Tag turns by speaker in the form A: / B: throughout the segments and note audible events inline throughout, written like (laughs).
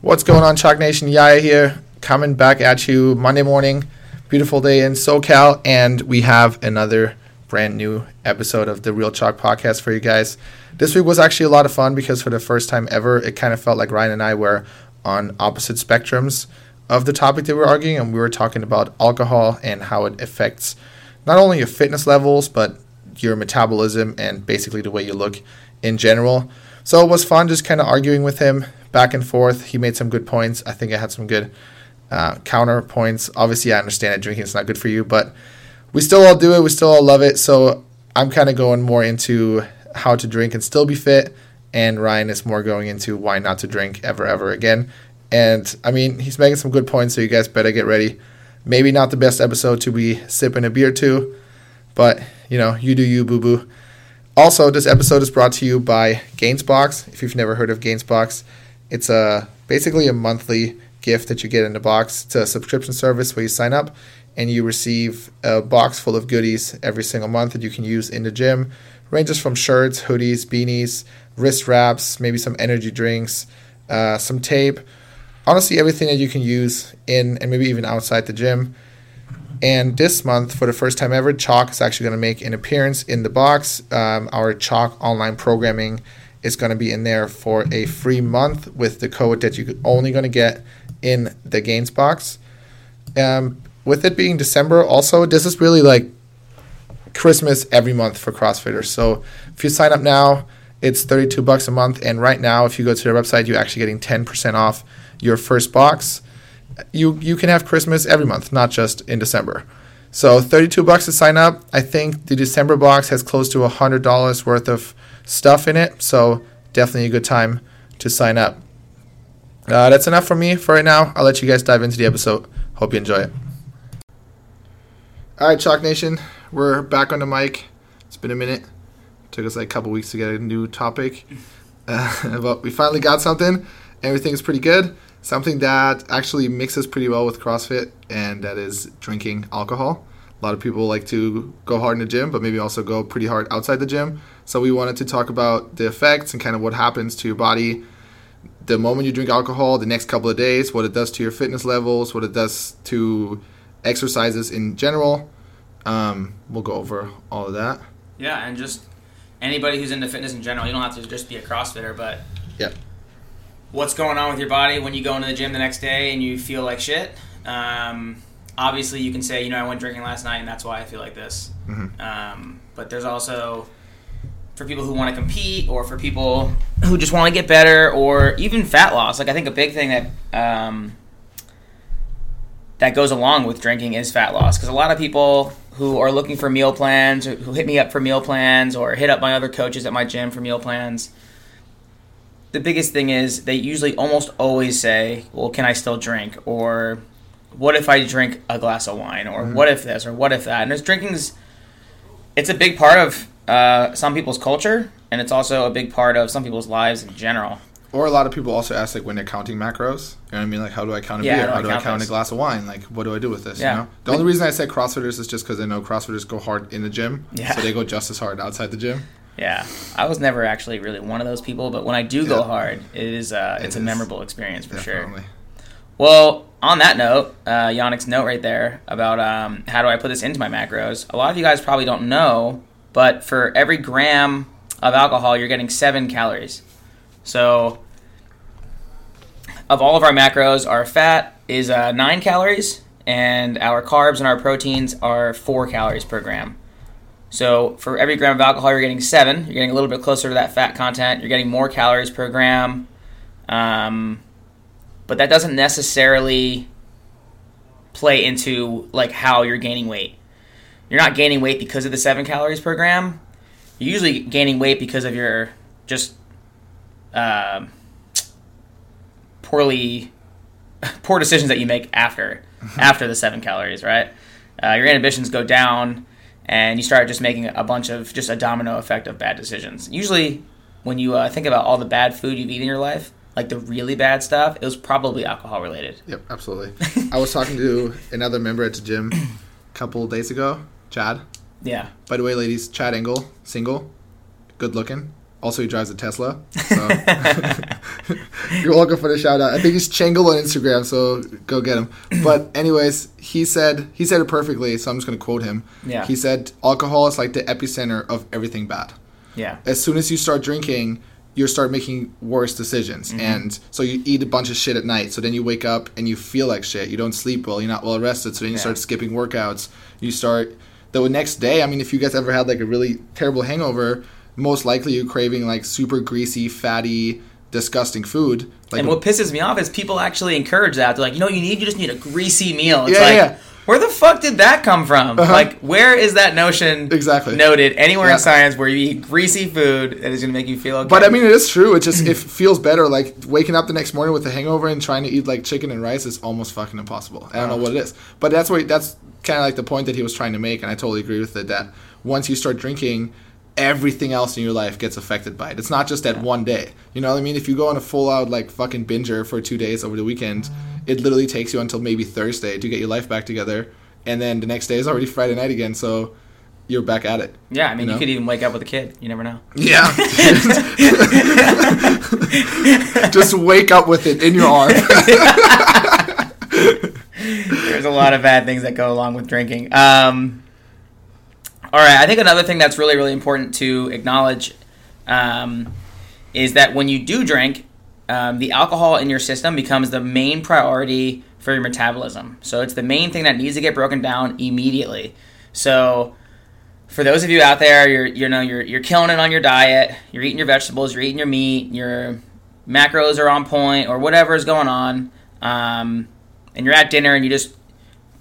A: What's going on, Chalk Nation? Yaya here, coming back at you Monday morning. Beautiful day in SoCal, and we have another brand new episode of the Real Chalk podcast for you guys. This week was actually a lot of fun because for the first time ever, it kind of felt like Ryan and I were on opposite spectrums of the topic that we were arguing, and we were talking about alcohol and how it affects not only your fitness levels, but your metabolism and basically the way you look in general. So it was fun just kind of arguing with him back and forth. He made some good points. I think I had some good uh, counter points. Obviously, I understand that drinking is not good for you, but we still all do it. We still all love it. So I'm kind of going more into how to drink and still be fit. And Ryan is more going into why not to drink ever, ever again. And I mean, he's making some good points, so you guys better get ready. Maybe not the best episode to be sipping a beer to, but you know, you do you, boo boo. Also, this episode is brought to you by Gainsbox. If you've never heard of Gainsbox, it's a basically a monthly gift that you get in the box. It's a subscription service where you sign up and you receive a box full of goodies every single month that you can use in the gym. Ranges from shirts, hoodies, beanies, wrist wraps, maybe some energy drinks, uh, some tape. Honestly, everything that you can use in and maybe even outside the gym. And this month, for the first time ever, Chalk is actually going to make an appearance in the box. Um, our Chalk online programming is going to be in there for a free month with the code that you're only going to get in the Gains box. Um, with it being December, also, this is really like Christmas every month for CrossFitters. So if you sign up now, it's 32 bucks a month. And right now, if you go to their website, you're actually getting 10% off your first box you you can have Christmas every month, not just in December. So 32 bucks to sign up. I think the December box has close to $100 worth of stuff in it, so definitely a good time to sign up. Uh, that's enough for me for right now. I'll let you guys dive into the episode. Hope you enjoy it. All right, Chalk Nation, we're back on the mic. It's been a minute. It took us like a couple weeks to get a new topic, uh, (laughs) but we finally got something. Everything's pretty good something that actually mixes pretty well with CrossFit, and that is drinking alcohol. A lot of people like to go hard in the gym, but maybe also go pretty hard outside the gym. So we wanted to talk about the effects and kind of what happens to your body the moment you drink alcohol, the next couple of days, what it does to your fitness levels, what it does to exercises in general. Um, we'll go over all of that.
B: Yeah, and just anybody who's into fitness in general, you don't have to just be a CrossFitter, but
A: yeah,
B: what's going on with your body when you go into the gym the next day and you feel like shit. Um, obviously, you can say, you know, I went drinking last night and that's why I feel like this. Mm-hmm. Um, but there's also for people who want to compete or for people who just want to get better or even fat loss. Like I think a big thing that um, that goes along with drinking is fat loss because a lot of people who are looking for meal plans who hit me up for meal plans or hit up my other coaches at my gym for meal plans the biggest thing is they usually almost always say, "Well, can I still drink?" or "What if I drink a glass of wine?" or mm-hmm. "What if this?" or "What if that?" And there's drinking's it's a big part of uh, some people's culture, and it's also a big part of some people's lives in general.
A: Or a lot of people also ask like when they're counting macros. You know what I mean? Like how do I count a
B: yeah,
A: beer?
B: How
A: do
B: I
A: count,
B: count
A: a glass of wine? Like what do I do with this?
B: Yeah.
A: You know? The only reason I say CrossFitters is just because I know CrossFitters go hard in the gym.
B: Yeah.
A: So they go just as hard outside the gym.
B: Yeah, I was never actually really one of those people, but when I do yeah. go hard, it is uh, it's it a is. memorable experience for Definitely. sure. Well, on that note, uh, Yannick's note right there about um, how do I put this into my macros. A lot of you guys probably don't know, but for every gram of alcohol, you're getting seven calories. So, of all of our macros, our fat is uh, nine calories, and our carbs and our proteins are four calories per gram. So for every gram of alcohol, you're getting seven. You're getting a little bit closer to that fat content. You're getting more calories per gram. Um, but that doesn't necessarily play into like how you're gaining weight. You're not gaining weight because of the seven calories per gram. You're usually gaining weight because of your just uh, poorly (laughs) poor decisions that you make after after the seven calories. Right, uh, your inhibitions go down and you start just making a bunch of just a domino effect of bad decisions. Usually, when you uh, think about all the bad food you've eaten in your life, like the really bad stuff, it was probably alcohol related.
A: Yep, absolutely. (laughs) I was talking to another member at the gym a couple days ago, Chad.
B: Yeah.
A: By the way, ladies, Chad Engel, single, good looking, Also, he drives a Tesla. So. (laughs) You're welcome for the shout out. I think he's Changle on Instagram, so go get him. But anyways, he said he said it perfectly, so I'm just gonna quote him.
B: Yeah.
A: He said alcohol is like the epicenter of everything bad.
B: Yeah.
A: As soon as you start drinking, you start making worse decisions.
B: Mm-hmm.
A: And so you eat a bunch of shit at night. So then you wake up and you feel like shit. You don't sleep well. You're not well rested. So then you
B: Yeah.
A: start skipping workouts. You start the next day. I mean, if you guys ever had like a really terrible hangover, most likely you're craving like super greasy, fatty, disgusting food. Like
B: and what pisses me off is people actually encourage that. They're like, you know, you need you just need a greasy meal. It's
A: Yeah,
B: like,
A: yeah.
B: Where the fuck did that come from?
A: Uh-huh.
B: Like, where is that notion
A: Exactly.
B: noted anywhere
A: Yeah.
B: in science where you eat greasy food that is going to make you feel okay?
A: But I mean, it is true. It just it (clears throat) feels better. Like waking up the next morning with a hangover and trying to eat like chicken and rice is almost fucking impossible. I don't know what it is, but that's what that's kind of like the point that he was trying to make, and I totally agree with it. That once you start drinking, everything else in your life gets affected by it. It's not just that one day. You know what I mean? If you go on a full out like fucking binger for two days over the weekend, it literally takes you until maybe Thursday to get your life back together, and then the next day is already Friday night again. So. You're back at it.
B: yeah, I mean,
A: you
B: you, could even wake up with a kid. You never know.
A: Yeah. (laughs) Just wake up with it in your arm. (laughs)
B: There's a lot of bad things that go along with drinking. Um, all right, I think another thing that's really, really important to acknowledge um, is that when you do drink, um, the alcohol in your system becomes the main priority for your metabolism. So it's the main thing that needs to get broken down immediately. So for those of you out there, you're you know you're you're killing it on your diet. You're eating your vegetables. You're eating your meat. Your macros are on point, or whatever is going on. Um, and you're at dinner and you just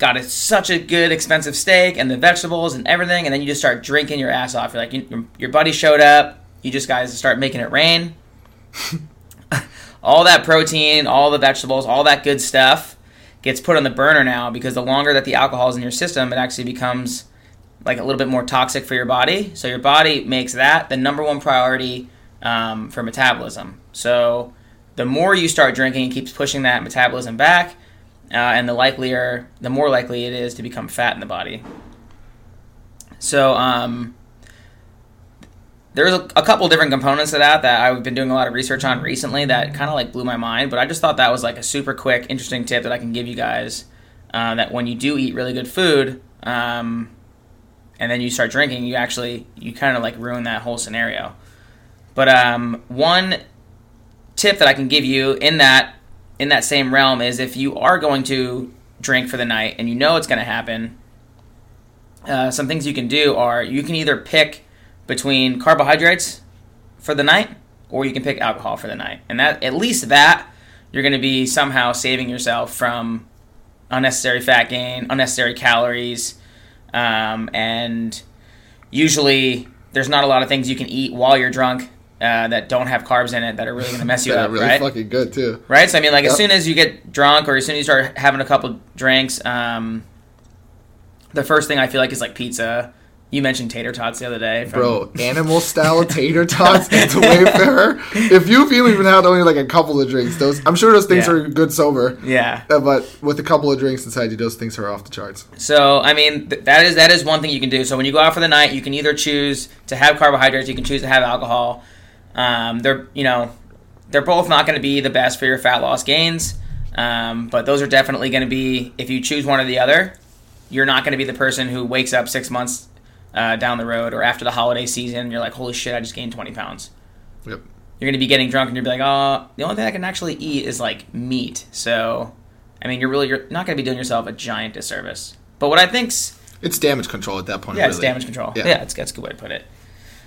B: got a, such a good expensive steak and the vegetables and everything, and then you just start drinking your ass off. You're like, you, your, your buddy showed up. You just guys start making it rain. (laughs) all that protein, all the vegetables, all that good stuff gets put on the burner now because the longer that the alcohol is in your system, it actually becomes like a little bit more toxic for your body. So your body makes that the number one priority um, for metabolism. So the more you start drinking, it keeps pushing that metabolism back, uh, and the likelier, the more likely it is to become fat in the body. So um, there's a, a couple different components to that that I've been doing a lot of research on recently that kind of like blew my mind. But I just thought that was like a super quick, interesting tip that I can give you guys. Uh, that when you do eat really good food, um, and then you start drinking, you actually you kind of like ruin that whole scenario. But um, one tip that I can give you in that in that same realm is if you are going to drink for the night and you know it's going to happen, uh, some things you can do are you can either pick between carbohydrates for the night or you can pick alcohol for the night, and that at least that you're going to be somehow saving yourself from unnecessary fat gain, unnecessary calories, um, and usually there's not a lot of things you can eat while you're drunk uh, that don't have carbs in it that are really going to mess you up,
A: really
B: right?
A: fucking good too.
B: right? So I mean, like as soon as you get drunk or as soon as you start having a couple drinks, um, the first thing I feel like is like pizza. You mentioned tater tots the other day, from-
A: Bro, (laughs) animal style tater tots at the Wayfarer. (laughs) If you've even had only like a couple of drinks, those I'm sure those things
B: Yeah.
A: are good sober.
B: Yeah.
A: Uh, but with a couple of drinks inside you, those things are off the charts.
B: So I mean, th- that is that is one thing you can do. So when you go out for the night, you can either choose to have carbohydrates, you can choose to have alcohol. Um, they're you know, they're both not going to be the best for your fat loss gains, um, but those are definitely going to be if you choose one or the other. You're not going to be the person who wakes up six months uh, down the road or after the holiday season. And you're like, holy shit, I just gained twenty pounds.
A: Yep.
B: You're going to be getting drunk and you'll be like, oh, the only thing I can actually eat is like meat. So, I mean, you're really you're not going to be doing yourself a giant disservice. But what I think's
A: It's damage control at that point.
B: yeah, it's damage control.
A: Yeah.
B: Yeah, that's, that's a good way to put it.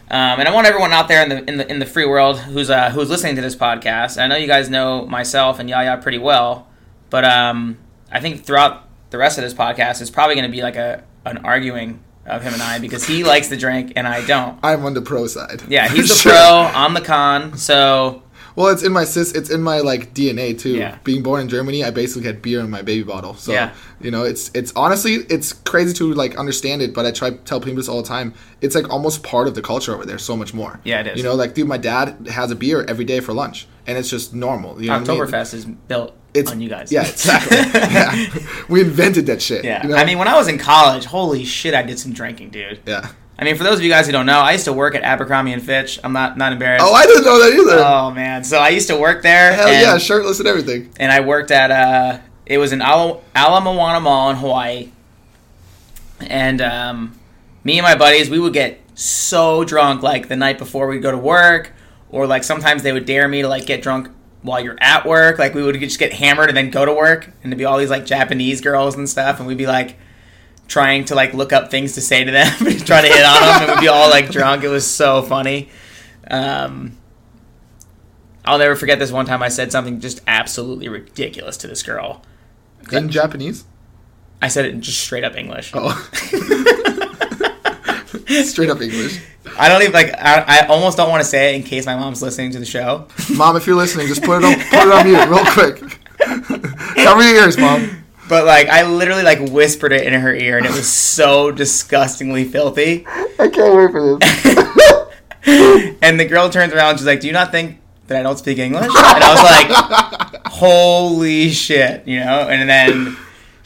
B: Um, and I want everyone out there in the in the in the free world who's uh, who's listening to this podcast. I know you guys know myself and Yaya pretty well, but um, I think throughout the rest of this podcast, it's probably going to be like a an arguing of him and I because he likes to drink and I don't.
A: I'm on the pro side.
B: Yeah, he's (laughs) the
A: sure.
B: pro. I'm the con. So
A: Well, it's in my sis. It's in my like DNA too.
B: Yeah.
A: Being born in Germany, I basically had beer in my baby bottle. So
B: Yeah.
A: you know, it's it's honestly it's crazy to like understand it, but I try to tell people this all the time. It's like almost part of the culture over there. So much more.
B: Yeah, it is.
A: You know, like dude, my dad has a beer every day for lunch, and it's just normal. You know what I mean?
B: Oktoberfest is built
A: It's
B: on you guys.
A: Yeah, exactly. (laughs) yeah, we invented that shit.
B: Yeah.
A: you know?
B: I mean, when I was in college, holy shit, I did some drinking, dude.
A: yeah.
B: I mean, for those of you guys who don't know, I used to work at Abercrombie and Fitch. I'm not not embarrassed.
A: Oh, I didn't know that either.
B: Oh man, so I used to work there.
A: Hell and, yeah, shirtless and everything.
B: And I worked at uh, it was in Ala, Ala Moana Mall in Hawaii, and um, me and my buddies we would get so drunk like the night before we'd go to work, or like sometimes they would dare me to like get drunk while you're at work. Like we would just get hammered and then go to work, and to be all these like Japanese girls and stuff, and we'd be like trying to like look up things to say to them, (laughs) trying to hit on them, and we'd be all like drunk. It was so funny. Um, I'll never forget this one time I said something just absolutely ridiculous to this girl.
A: In Japanese?
B: I said it in just straight up English.
A: Oh. (laughs) straight up English.
B: I don't even like. I, I almost don't want to say it in case my mom's listening to the show.
A: Mom, if you're listening, just put it on put it on mute real quick. (laughs) Cover your ears, mom.
B: But like, I literally like whispered it in her ear, and it was so disgustingly filthy.
A: I can't wait for
B: this. (laughs) and the girl turns around, and she's like, "Do you not think that I don't speak English?" And I was like, (laughs) "Holy shit!" You know. And then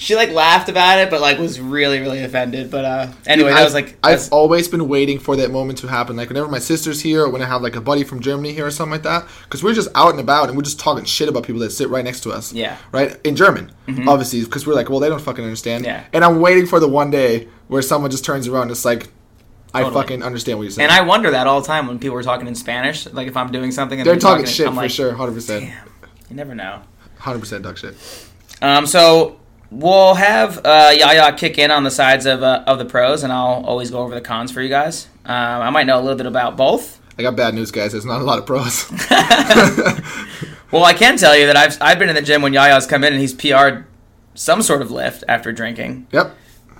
B: she like laughed about it, but like was really really offended. But uh, anyway, Dude, that was like
A: I've always been waiting for that moment to happen. Like whenever my sister's here, or when I have like a buddy from Germany here or something like that, because we're just out and about and we're just talking shit about people that sit right next to us.
B: Yeah.
A: Right in German, mm-hmm. obviously, because we're like, well, they don't fucking understand.
B: Yeah.
A: And I'm waiting for the one day where someone just turns around and it's like. Totally. I fucking understand what you're saying.
B: And I wonder that all the time when people are talking in Spanish. Like if I'm doing something, and
A: they're, they're talking, talking, shit I'm for like, sure, hundred
B: percent. You never know.
A: Hundred percent duck shit.
B: Um. So We'll have uh, Yaya kick in on the sides of, uh, of the pros, and I'll always go over the cons for you guys. Um, I might know a little bit about both.
A: I got bad news, guys. There's not a lot of pros. (laughs) (laughs)
B: well, I can tell you that I've I've been in the gym when Yaya's come in and he's PR'd some sort of lift after drinking.
A: Yep.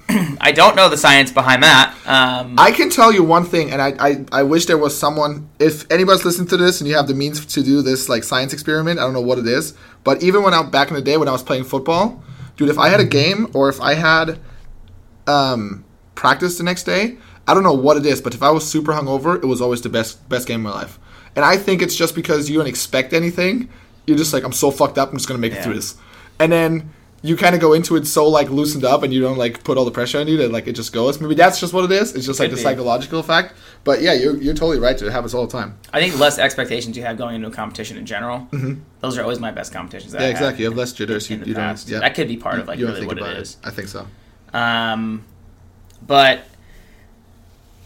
A: (clears throat)
B: I don't know the science behind that. Um,
A: I can tell you one thing, and I, I, I wish there was someone. If anybody's listening to this and you have the means to do this like science experiment, I don't know what it is, but even when I back in the day when I was playing football, dude, if I had a game or if I had um, practice the next day, I don't know what it is, but if I was super hungover, it was always the best best game of my life. And I think it's just because you don't expect anything. You're just like, I'm so fucked up. I'm just gonna make yeah. it through this. And then you kind of go into it so like loosened up and you don't like put all the pressure on you that like it just goes. Maybe that's just what it is. It's just like the psychological effect. But yeah, you're, you're totally right. to It happens all the time.
B: I think less expectations you have going into a competition in general.
A: Mm-hmm.
B: Those are always my best competitions.
A: yeah, exactly. You have less jitters. You, you don't.
B: Yeah. That could be part of like really what it is. It.
A: I think so.
B: Um, but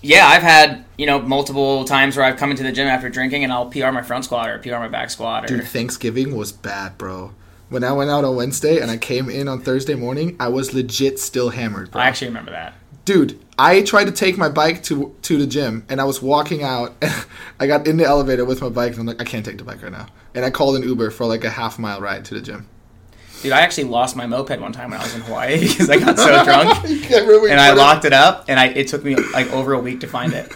B: yeah, I've had you know multiple times where I've come into the gym after drinking and I'll PR my front squat or PR my back squat. Or...
A: Dude, Thanksgiving was bad, bro when I went out on Wednesday and I came in on Thursday morning, I was legit still hammered. Bro.
B: I actually remember that.
A: Dude, I tried to take my bike to to the gym and I was walking out. (laughs) I got in the elevator with my bike and I'm like, I can't take the bike right now. And I called an Uber for like a half mile ride to the gym.
B: Dude, I actually lost my moped one time when I was in Hawaii (laughs) because I got so (laughs) drunk and I locked it. it up and I it took me like over a week to find it.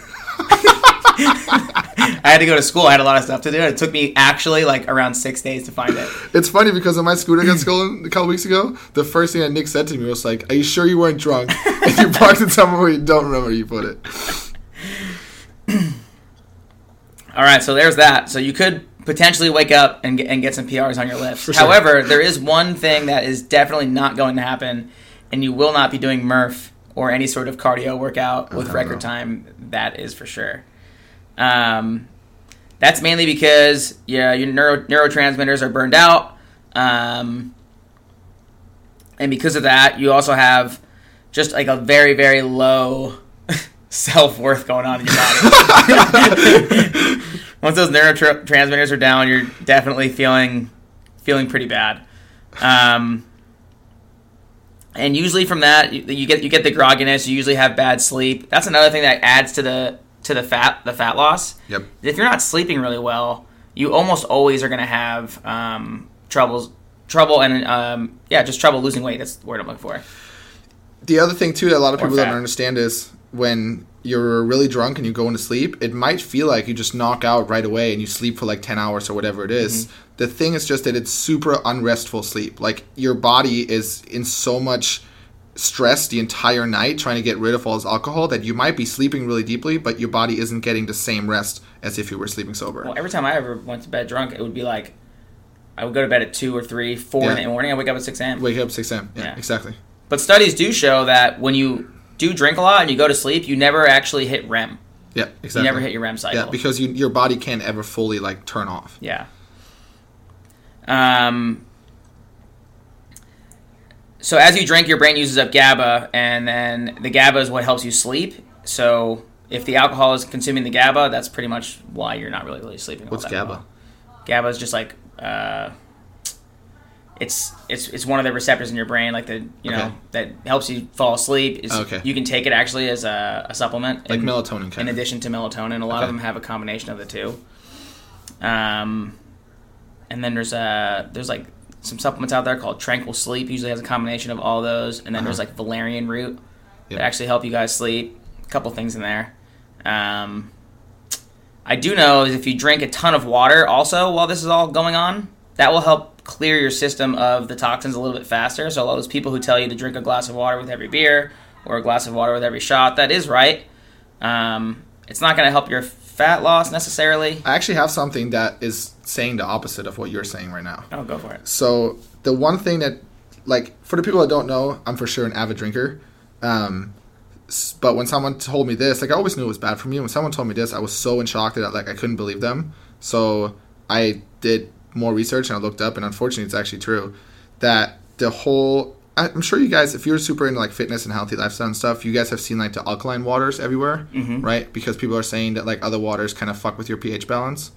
B: (laughs) I had to go to school. I had a lot of stuff to do. It took me actually like around six days to find it. (laughs)
A: It's funny because when my scooter got stolen a couple weeks ago, the first thing that Nick said to me was like, "Are you sure you weren't drunk? (laughs) and you parked it somewhere where you don't remember where you put it." (clears throat)
B: All right, so there's that. So you could potentially wake up and get, and get some PRs on your lifts. Sure. However, there is one thing that is definitely not going to happen, and you will not be doing Murph or any sort of cardio workout with uh-huh. record know. time. That is for sure. Um, that's mainly because yeah, your neuro, neurotransmitters are burned out, um, and because of that, you also have just like a very very low (laughs) self worth going on in your body. (laughs) Once those neurotransmitters are down, you're definitely feeling feeling pretty bad. Um, and usually from that, you, you get you get the grogginess. You usually have bad sleep. That's another thing that adds to the to the fat the fat loss.
A: Yep.
B: If you're not sleeping really well, you almost always are going to have um, troubles trouble and um, yeah, just trouble losing weight. That's the word I'm looking for.
A: The other thing too that a lot of people don't understand is when you're really drunk and you go into sleep, it might feel like you just knock out right away and you sleep for like 10 hours or whatever it is. Mm-hmm. The thing is just that it's super unrestful sleep. Like your body is in so much stress the entire night trying to get rid of all this alcohol that you might be sleeping really deeply, but your body isn't getting the same rest as if you were sleeping sober.
B: Well, every time I ever went to bed drunk, it would be like I would go to bed at two or three, four yeah. in the morning. I wake up at six a.m.
A: Wake up six a.m. Yeah, yeah, exactly.
B: But studies do show that when you do drink a lot and you go to sleep, you never actually hit REM.
A: Yeah, exactly.
B: You never hit your REM cycle.
A: Yeah, because you, your body can't ever fully like turn off.
B: Yeah. Um. So as you drink, your brain uses up GABA, and then the GABA is what helps you sleep. So if the alcohol is consuming the GABA, that's pretty much why you're not really really sleeping.
A: What's GABA?
B: well. GABA is just like uh, it's it's it's one of the receptors in your brain, like the you know
A: Okay.
B: that helps you fall asleep. Is,
A: Okay.
B: You can take it actually as a, a supplement,
A: Like
B: in-
A: melatonin
B: in
A: of.
B: addition to melatonin. A lot
A: Okay.
B: of them have a combination of the two. Um, and then there's uh there's like some supplements out there called Tranquil Sleep. Usually has a combination of all those. And then there's like valerian root
A: Yep.
B: that actually help you guys sleep. A couple things in there. Um, I do know is if you drink a ton of water also while this is all going on, that will help clear your system of the toxins a little bit faster. So a lot of those people who tell you to drink a glass of water with every beer or a glass of water with every shot, that is right. Um, it's not going to help your fat loss necessarily.
A: I actually have something that is saying the opposite of what you're saying right now.
B: Oh, go for it.
A: So the one thing that, like, for the people that don't know, I'm for sure an avid drinker. Um, but when someone told me this, like, I always knew it was bad for me. When someone told me this, I was so in shock that like I couldn't believe them. So I did more research and I looked up, and unfortunately, it's actually true that the whole. I'm sure you guys, if you're super into like fitness and healthy lifestyle and stuff, you guys have seen like the alkaline waters everywhere,
B: Mhm.
A: right? Because people are saying that like other waters kind of fuck with your pH balance.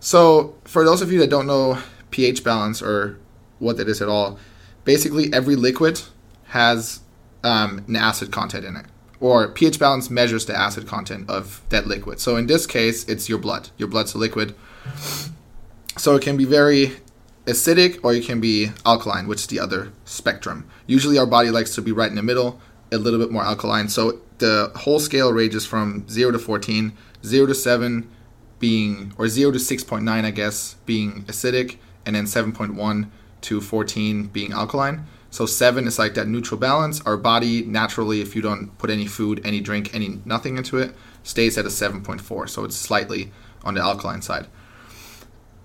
A: So, for those of you that don't know pH balance or what that is at all, basically every liquid has um, an acid content in it, or pH balance measures the acid content of that liquid. So, in this case, it's your blood. Your blood's a liquid. So, it can be very acidic or it can be alkaline, which is the other spectrum. Usually, our body likes to be right in the middle, a little bit more alkaline. So, the whole scale ranges from 0 to 14, 0 to 7 being or 0 to 6.9 i guess being acidic and then 7.1 to 14 being alkaline so 7 is like that neutral balance our body naturally if you don't put any food any drink any nothing into it stays at a 7.4 so it's slightly on the alkaline side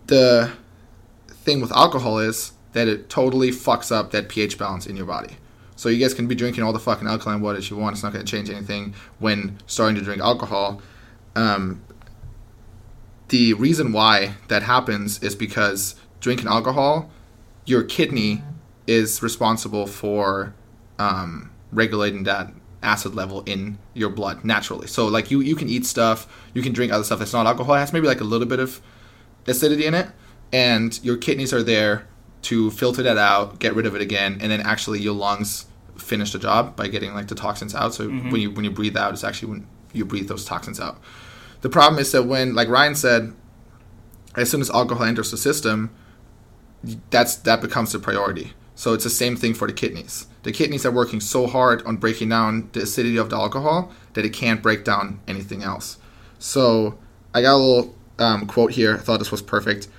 A: the thing with alcohol is that it totally fucks up that pH balance in your body. So you guys can be drinking all the fucking alkaline water that you want. It's not going to change anything when starting to drink alcohol. Um, the reason why that happens is because drinking alcohol, your kidney is responsible for um, regulating that acid level in your blood naturally. So like you you can eat stuff, you can drink other stuff that's not alcohol. It has maybe like a little bit of acidity in it, and your kidneys are there to filter that out, get rid of it again, and then actually your lungs finish the job by getting like the toxins out. So when you when you breathe out, it's actually when you breathe those toxins out. The problem is that when, like Ryan said, as soon as alcohol enters the system, that's that becomes the priority. So it's the same thing for the kidneys. The kidneys are working so hard on breaking down the acidity of the alcohol that it can't break down anything else. So I got a little um, quote here. I thought this was perfect.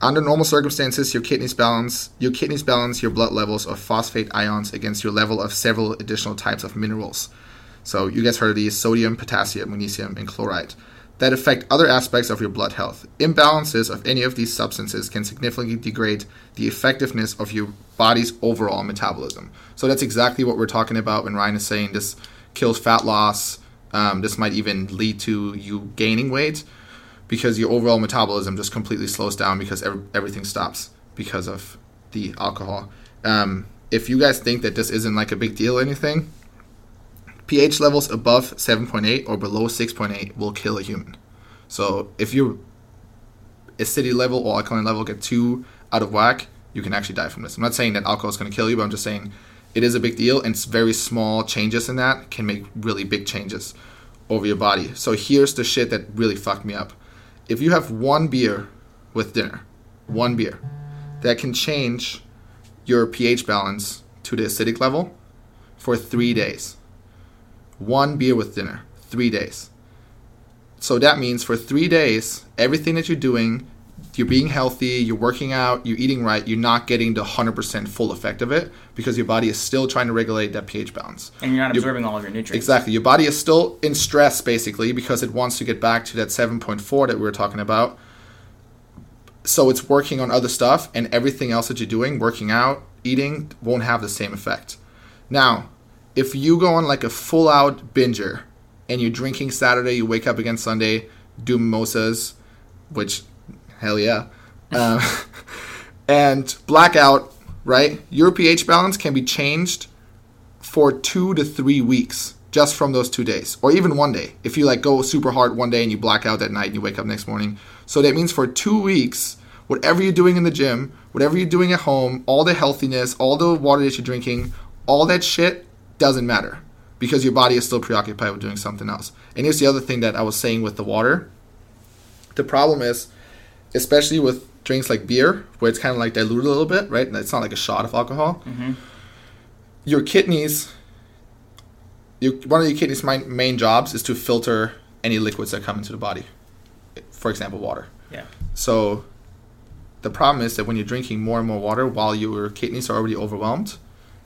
A: Under normal circumstances, your kidneys balance your kidneys balance your blood levels of phosphate ions against your level of several additional types of minerals. So you guys heard of these: sodium, potassium, magnesium, and chloride that affect other aspects of your blood health. Imbalances of any of these substances can significantly degrade the effectiveness of your body's overall metabolism. So that's exactly what we're talking about when Ryan is saying this kills fat loss. Um, this might even lead to you gaining weight because your overall metabolism just completely slows down because ev- everything stops because of the alcohol. Um, if you guys think that this isn't like a big deal or anything, pH levels above 7.8 or below 6.8 will kill a human. So if your acidity level or alkaline level get too out of whack, you can actually die from this. I'm not saying that alcohol is going to kill you, but I'm just saying it is a big deal, and it's very small changes in that can make really big changes over your body. So here's the shit that really fucked me up. If you have one beer with dinner, one beer, that can change your pH balance to the acidic level for three days. One beer with dinner, three days. So that means for three days, everything that you're doing, you're being healthy, you're working out, you're eating right, you're not getting the 100% full effect of it because your body is still trying to regulate that pH balance.
B: And you're not absorbing all of your nutrients.
A: Exactly. Your body is still in stress basically because it wants to get back to that 7.4 that we were talking about. So it's working on other stuff and everything else that you're doing, working out, eating, won't have the same effect. Now, if you go on like a full out binger and you're drinking Saturday, you wake up again Sunday, do mimosas, which hell yeah, uh, (laughs) and blackout, right? Your pH balance can be changed for two to three weeks just from those two days, or even one day. If you like go super hard one day and you black out that night and you wake up next morning, so that means for two weeks, whatever you're doing in the gym, whatever you're doing at home, all the healthiness, all the water that you're drinking, all that shit doesn't matter because your body is still preoccupied with doing something else. And here's the other thing that I was saying with the water. The problem is, especially with drinks like beer, where it's kind of like diluted a little bit, right? It's not like a shot of alcohol.
B: Mm-hmm.
A: Your kidneys, your, one of your kidneys' main, main jobs is to filter any liquids that come into the body. For example, water.
B: Yeah.
A: So the problem is that when you're drinking more and more water while your kidneys are already overwhelmed,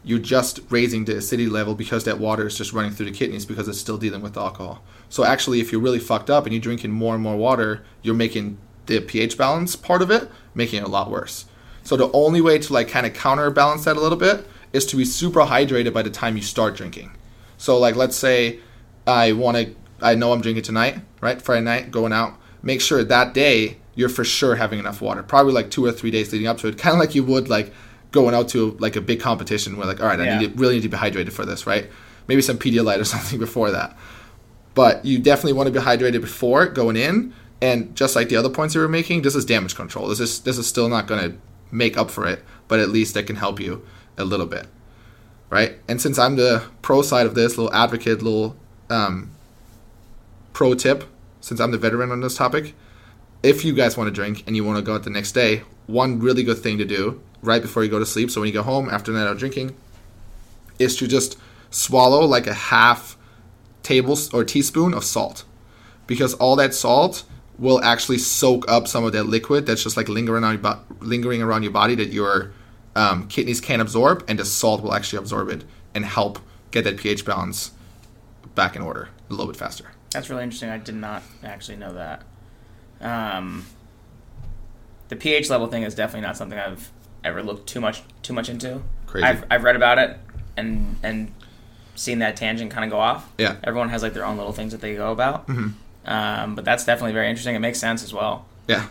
A: you're just raising the acidity level because that water is just running through the kidneys because it's still dealing with the alcohol. So actually, if you're really fucked up and you're drinking more and more water, you're making the pH balance part of it making it a lot worse. So the only way to like kind of counterbalance that a little bit is to be super hydrated by the time you start drinking. So like let's say I want to I know I'm drinking tonight, right? Friday night, going out. Make sure that day you're for sure having enough water. Probably like two or three days leading up to it, (laughs) kind of like you would like going out to like a big competition where like, all right,
B: Yeah.
A: I need to, really need to be hydrated for this, right? Maybe some Pedialyte or (laughs) something before that. But you definitely want to be hydrated before going in. And just like the other points you were making, this is damage control. This is this is still not going to make up for it, but at least it can help you a little bit, right? And since I'm the pro side of this, little advocate, little um, pro tip, since I'm the veteran on this topic, if you guys want to drink and you want to go out the next day, one really good thing to do right before you go to sleep, so when you go home after night of drinking, is to just swallow like a half table or teaspoon of salt, because all that salt will actually soak up some of that liquid that's just like lingering around your bo- lingering around your body that your um, kidneys can't absorb, and the salt will actually absorb it and help get that pH balance back in order a little bit faster.
B: That's really interesting. I did not actually know that. Um, the pH level thing is definitely not something I've ever looked too much too much into.
A: Crazy.
B: I've I've read about it and and seen that tangent kind of go off.
A: Yeah.
B: Everyone has like their own little things that they go about.
A: Mhm.
B: Um, but that's definitely very interesting. It makes sense as well.
A: Yeah,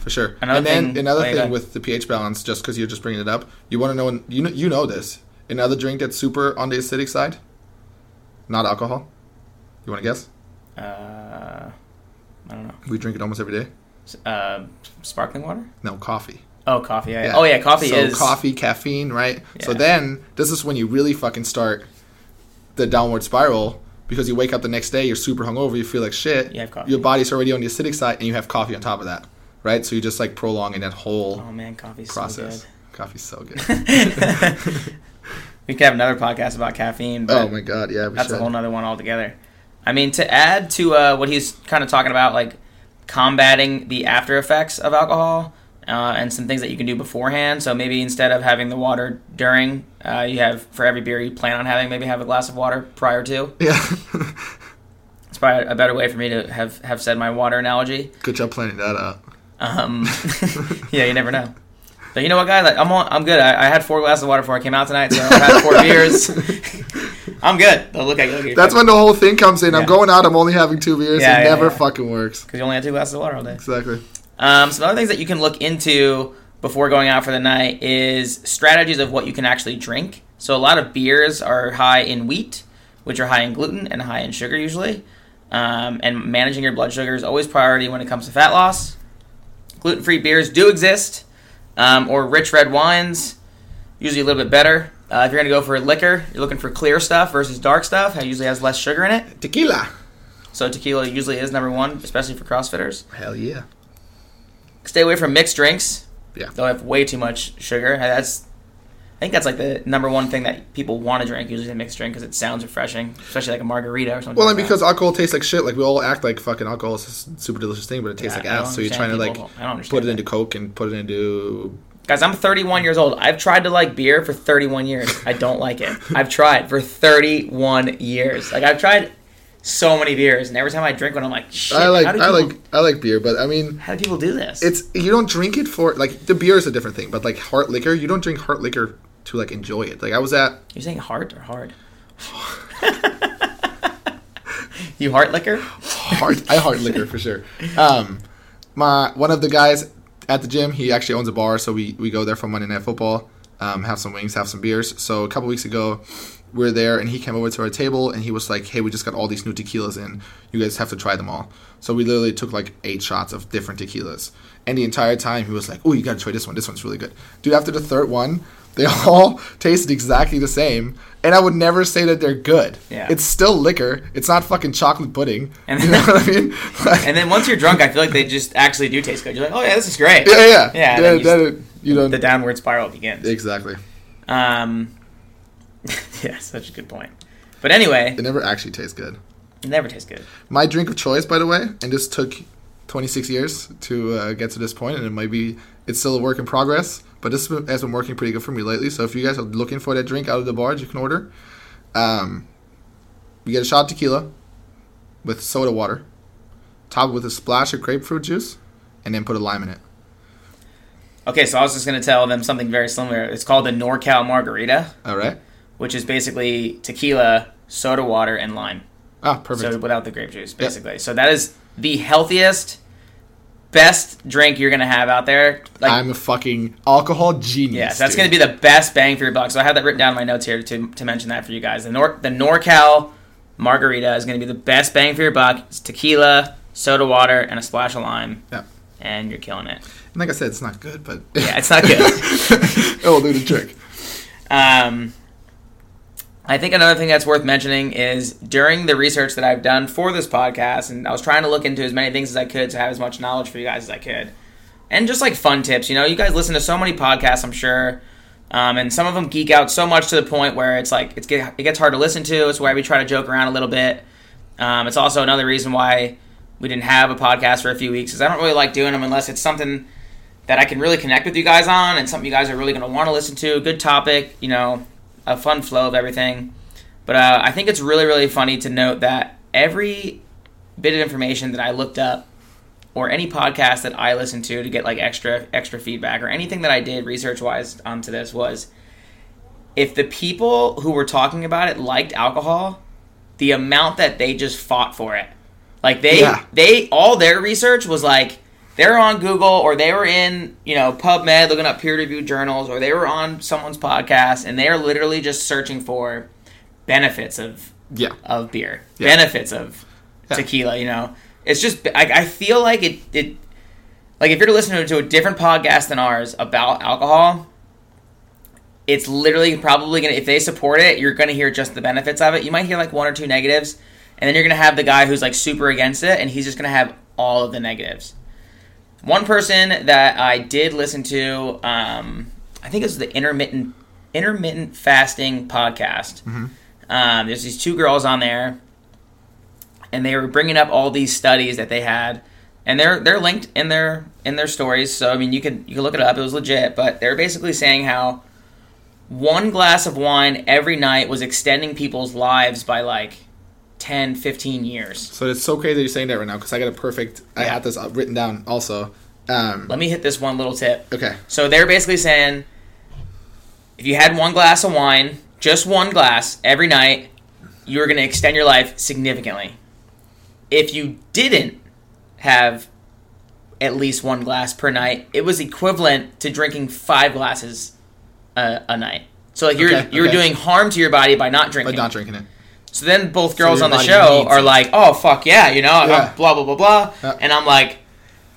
A: for sure. (clears throat)
B: Another
A: and then
B: thing-
A: another
B: yeah,
A: thing with the pH balance, just because you're just bringing it up, you want to know you know you know this. Another drink that's super on the acidic side, not alcohol. You want to guess?
B: Uh, I don't know.
A: We drink it almost every day.
B: Uh, sparkling water?
A: No, coffee.
B: Oh, coffee. Yeah. Oh yeah, coffee
A: so
B: is
A: coffee, caffeine, right?
B: Yeah.
A: So then this is when you really fucking start the downward spiral because you wake up the next day, you're super hungover, you feel like shit.
B: You have coffee.
A: Your body's already on the acidic side, and you have coffee on top of that, right? So you're just like prolonging that whole
B: Oh man, coffee's
A: process.
B: so
A: Coffee's so good.
B: good. (laughs) we could have another podcast about caffeine. But
A: oh my god, yeah,
B: that's
A: should.
B: a whole nother one altogether. I mean, to add to uh, what he's kind of talking about, like combating the after effects of alcohol uh, and some things that you can do beforehand. So maybe instead of having the water during, uh, you have for every beer you plan on having, maybe have a glass of water prior to.
A: Yeah. (laughs)
B: It's probably a better way for me to have have said my water analogy.
A: Good job planning that out.
B: Um, (laughs) (laughs) yeah, you never know. But you know what, guys? Like, I'm on, I'm good. I, I had four glasses of water before I came out tonight, so I had four beers. I'm good. Look at. Look at
A: That's when the whole thing comes in. I'm going out. I'm only having two beers.
B: Yeah,
A: it
B: yeah,
A: never
B: yeah.
A: fucking works.
B: because you only had two glasses of water all day.
A: Exactly.
B: Um, some other things that you can look into before going out for the night is strategies of what you can actually drink. So a lot of beers are high in wheat, which are high in gluten and high in sugar usually. Um, and managing your blood sugar is always priority when it comes to fat loss. Gluten-free beers do exist, um, or rich red wines, usually a little bit better. Uh, if you're going to go for liquor, you're looking for clear stuff versus dark stuff. It usually has less sugar in it.
A: Tequila.
B: So tequila usually is number one, especially for CrossFitters.
A: Hell yeah.
B: Stay away from mixed drinks.
A: Yeah.
B: They'll have way too much sugar. That's, I think that's like the number one thing that people want to drink. Usually, a mixed drink because it sounds refreshing, especially like a margarita or something.
A: Well,
B: like
A: and
B: that.
A: because alcohol tastes like shit, like we all act like fucking alcohol is a super delicious thing, but it tastes
B: Yeah,
A: like ass. So you're trying to like
B: people-
A: put it
B: that.
A: into Coke and put it into.
B: guys, I'm 31 years old. I've tried to like beer for 31 years. I don't like it. (laughs) I've tried for 31 years. Like I've tried so many beers, and every time I drink one, I'm like, shit.
A: I like I
B: people,
A: like I like beer, but I mean
B: How do people do this?
A: it's you don't drink it for like the beer is a different thing, but like hard liquor, you don't drink hard liquor to like enjoy it. Like I was at
B: You're saying hard or hard? (sighs) you heart liquor?
A: Heart, I heart liquor for sure. Um, my one of the guys at the gym, he actually owns a bar, so we we go there for Monday Night Football, um, have some wings, have some beers. So a couple weeks ago, we are there, and he came over to our table, and he was like, "Hey, we just got all these new tequilas in. You guys have to try them all." So we literally took like eight shots of different tequilas, and the entire time he was like, "Oh, you gotta try this one. This one's really good, dude." After the third one, (laughs) they all tasted exactly the same, and I would never say that they're good.
B: Yeah.
A: It's still liquor. It's not fucking chocolate pudding.
B: And
A: you
B: then-
A: know what I mean? Like- (laughs)
B: And then once you're drunk, I feel like they just actually do taste good. You're like, oh yeah, this is great.
A: yeah, yeah,
B: Yeah, then you
A: then it- you don't
B: The downward spiral begins.
A: exactly.
B: Um, (laughs) yeah, such a good point. But anyway,
A: It never actually tastes good.
B: it never tastes good.
A: My drink of choice, by the way, and this took 26 years to uh, get to this point, and it might be it's still a work in progress, but this has been working pretty good for me lately. So if you guys are looking for that drink out of the bars, you can order. Um, you get a shot of tequila with soda water, top it with a splash of grapefruit juice, and then put a lime in it.
B: Okay, so I was just gonna tell them something very similar. It's called the NorCal Margarita,
A: All right.
B: Which is basically tequila, soda water, and lime.
A: Ah, perfect.
B: So without the grape juice, basically. So that is the healthiest, best drink you're gonna have out there. Like,
A: I'm a fucking alcohol genius.
B: yes, that's
A: dude.
B: gonna be the best bang for your buck. So I have that written down in my notes here to, to mention that for you guys. The Nor the NorCal Margarita is gonna be the best bang for your buck. It's tequila, soda water, and a splash of lime,
A: Yeah.
B: and you're killing it.
A: And like I said, it's not good, but
B: Yeah, it's not good. (laughs)
A: it will do the trick.
B: Um, I think another thing that's worth mentioning is during the research that I've done for this podcast, and I was trying to look into as many things as I could to have as much knowledge for you guys as I could, and just like fun tips. You know, you guys listen to so many podcasts, I'm sure, um, and some of them geek out so much to the point where it's like it's get, it gets hard to listen to. It's why we try to joke around a little bit. Um, it's also another reason why we didn't have a podcast for a few weeks, because I don't really like doing them unless it's something that I can really connect with you guys on and something you guys are really going to want to listen to. Good topic, you know, a fun flow of everything. But uh, I think it's really, really funny to note that every bit of information that I looked up or any podcast that I listened to to get like extra extra feedback or anything that I did research wise onto this was if the people who were talking about it liked alcohol, the amount that they just fought for it. Like they
A: Yeah.
B: they all their research was like they're on Google or they were in, you know, PubMed looking up peer reviewed journals or they were on someone's podcast and they are literally just searching for benefits of
A: Yeah.
B: of beer,
A: Yeah.
B: benefits of
A: Yeah.
B: tequila. You know, it's just I, I feel like it it like if you're listening to a different podcast than ours about alcohol, it's literally probably gonna if they support it, you're gonna hear just the benefits of it. You might hear like one or two negatives, and then you're gonna have the guy who's like super against it, and he's just gonna have all of the negatives. One person that I did listen to, um, I think it was the intermittent intermittent fasting podcast. Um, there's these two girls on there, and they were bringing up all these studies that they had, and they're they're linked in their in their stories. So I mean, you can you can look it up. It was legit, but they're basically saying how one glass of wine every night was extending people's lives by like 10, 15 years.
A: So it's so crazy you're saying that right now because I got a perfect. I
B: Yeah.
A: had this uh, written down also. Um,
B: Let me hit this one little tip.
A: okay.
B: So they're basically saying if you had one glass of wine, just one glass every night, you were going to extend your life significantly. If you didn't have at least one glass per night, it was equivalent to drinking five glasses a, a night. So like you're
A: Okay,
B: you're
A: okay.
B: doing harm to your body by not drinking.
A: But not drinking it.
B: So then both girls
A: your
B: on the show are
A: it.
B: like, "Oh fuck yeah," you know,
A: Yeah.
B: blah blah blah blah,
A: Yeah.
B: and I'm like,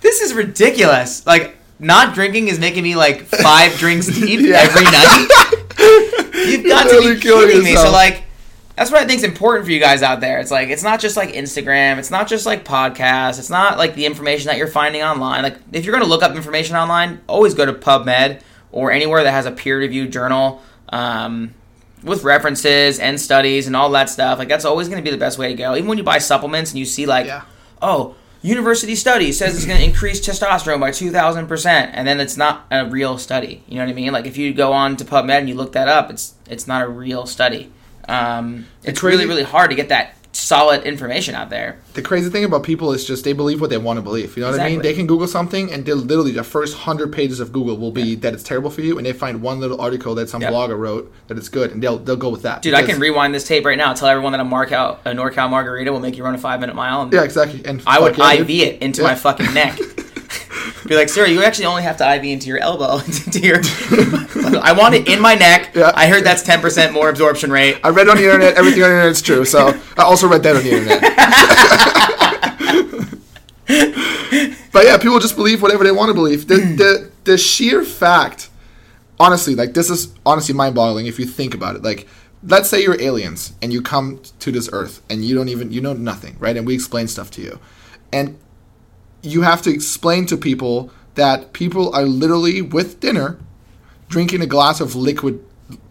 B: "This is ridiculous." Like, not drinking is making me like five (laughs) drinks deep
A: Yeah.
B: every night. (laughs) You've got to be kidding me. So like, that's what I think is important for you guys out there. It's like it's not just like Instagram. It's not just like podcasts. It's not like the information that you're finding online. Like if you're gonna look up information online, always go to PubMed or anywhere that has a peer-reviewed journal. Um, with references and studies and all that stuff. Like that's always going to be the best way to go. Even when you buy supplements and you see like,
A: Yeah.
B: oh, university study says it's going to increase testosterone by two thousand percent, and then it's not a real study. You know what I mean? Like if you go on to PubMed and you look that up, it's it's not a real study. Um, it's
A: crazy.
B: really really hard to get that solid information out there.
A: The crazy thing about people is just they believe what they want to believe. You know what I mean? They can Google something and literally the first hundred pages of Google will be that it's terrible for you, and they find one little article that some
B: Yep.
A: blogger wrote that it's good, and they'll they'll go with that.
B: Dude, I can rewind this tape right now. Tell everyone that a Marcal, a NorCal margarita will make you run a five minute mile. And
A: Yeah, exactly. And
B: I would
A: yeah,
B: IV
A: dude.
B: it into
A: Yeah.
B: my fucking neck. (laughs) Be like, sir, you actually only have to IV into your elbow. (laughs) into your. (laughs) I want it in my neck. (laughs)
A: Yeah.
B: I heard that's ten percent more absorption rate.
A: I read on the internet. Everything on the internet is true. So I also read that on the internet. (laughs) but yeah, people just believe whatever they want to believe. The, hmm. the the sheer fact, honestly, like this is honestly mind-boggling if you think about it. Like, let's say you're aliens and you come to this Earth and you don't even you know nothing, right? And we explain stuff to you, and you have to explain to people that people are literally with dinner drinking a glass of liquid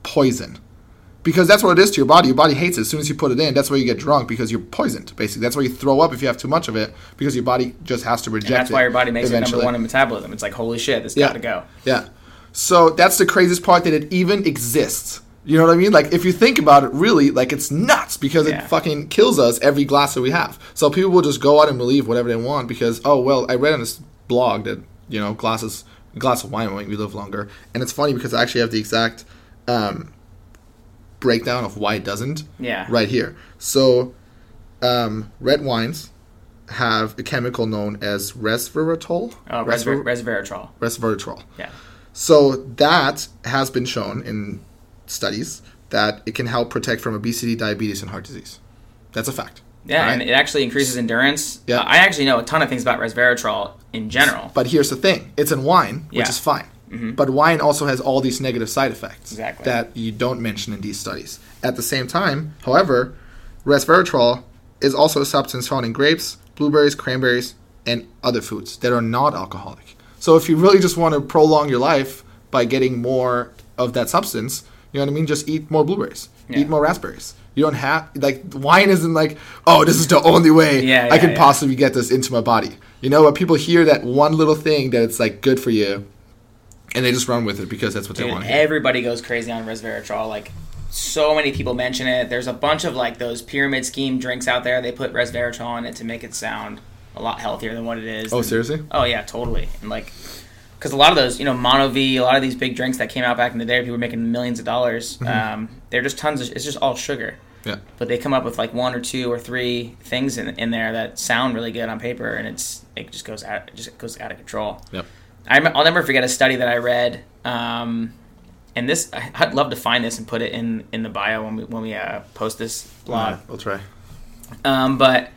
A: poison because that's what it is to your body. Your body hates it as soon as you put it in. That's why you get drunk because you're poisoned. Basically, that's why you throw up if you have too much of it because your body just has to reject
B: And that's
A: it.
B: why your body makes it number one in metabolism. It's like, holy shit, this
A: Yeah.
B: got to go.
A: Yeah. So that's the craziest part that it even exists. You know what I mean? Like if you think about it, really, like it's nuts because
B: Yeah.
A: it fucking kills us every glass that we have. So people will just go out and believe whatever they want because oh well, I read on this blog that you know glasses, a glass of wine will make me live longer, and it's funny because I actually have the exact um, breakdown of why it doesn't
B: Yeah.
A: right here. So um, red wines have a chemical known as resveratrol.
B: Oh, resver- resveratrol.
A: resveratrol.
B: Yeah.
A: So that has been shown in studies that it can help protect from obesity, diabetes, and heart disease. That's a fact.
B: Yeah,
A: Right?
B: and it actually increases endurance.
A: Yeah.
B: I actually know a ton of things about resveratrol in general.
A: But here's the thing: it's in wine, which
B: Yeah. Mm-hmm.
A: is fine. But wine also has all these negative side effects
B: Exactly.
A: that you don't mention in these studies. At the same time, however, resveratrol is also a substance found in grapes, blueberries, cranberries, and other foods that are not alcoholic. So if you really just want to prolong your life by getting more of that substance, you know what I mean? Just eat more blueberries,
B: Yeah.
A: eat more raspberries. You don't have like wine isn't like oh this is the only way
B: Yeah,
A: I can possibly get this into my body. You know, but people hear that one little thing that it's like good for you, and they just run with it because that's what they want.
B: everybody goes crazy on resveratrol. Like, so many people mention it. There's a bunch of like those pyramid scheme drinks out there. They put resveratrol in it to make it sound a lot healthier than what it is.
A: Oh,
B: And-
A: seriously?
B: Oh yeah, totally. And like, because a lot of those, you know, MonaVie, a lot of these big drinks that came out back in the day, people were making millions of dollars. Um, they're just tons of. It's just all sugar.
A: Yeah.
B: But they come up with like one or two or three things in, in there that sound really good on paper, and it's it just goes out it just goes out of control.
A: Yep.
B: I, rem- I'll never forget a study that I read, um, and this I'd love to find this and put it in in the bio when we when we uh, post this blog.
A: Yeah, we'll try.
B: Um, but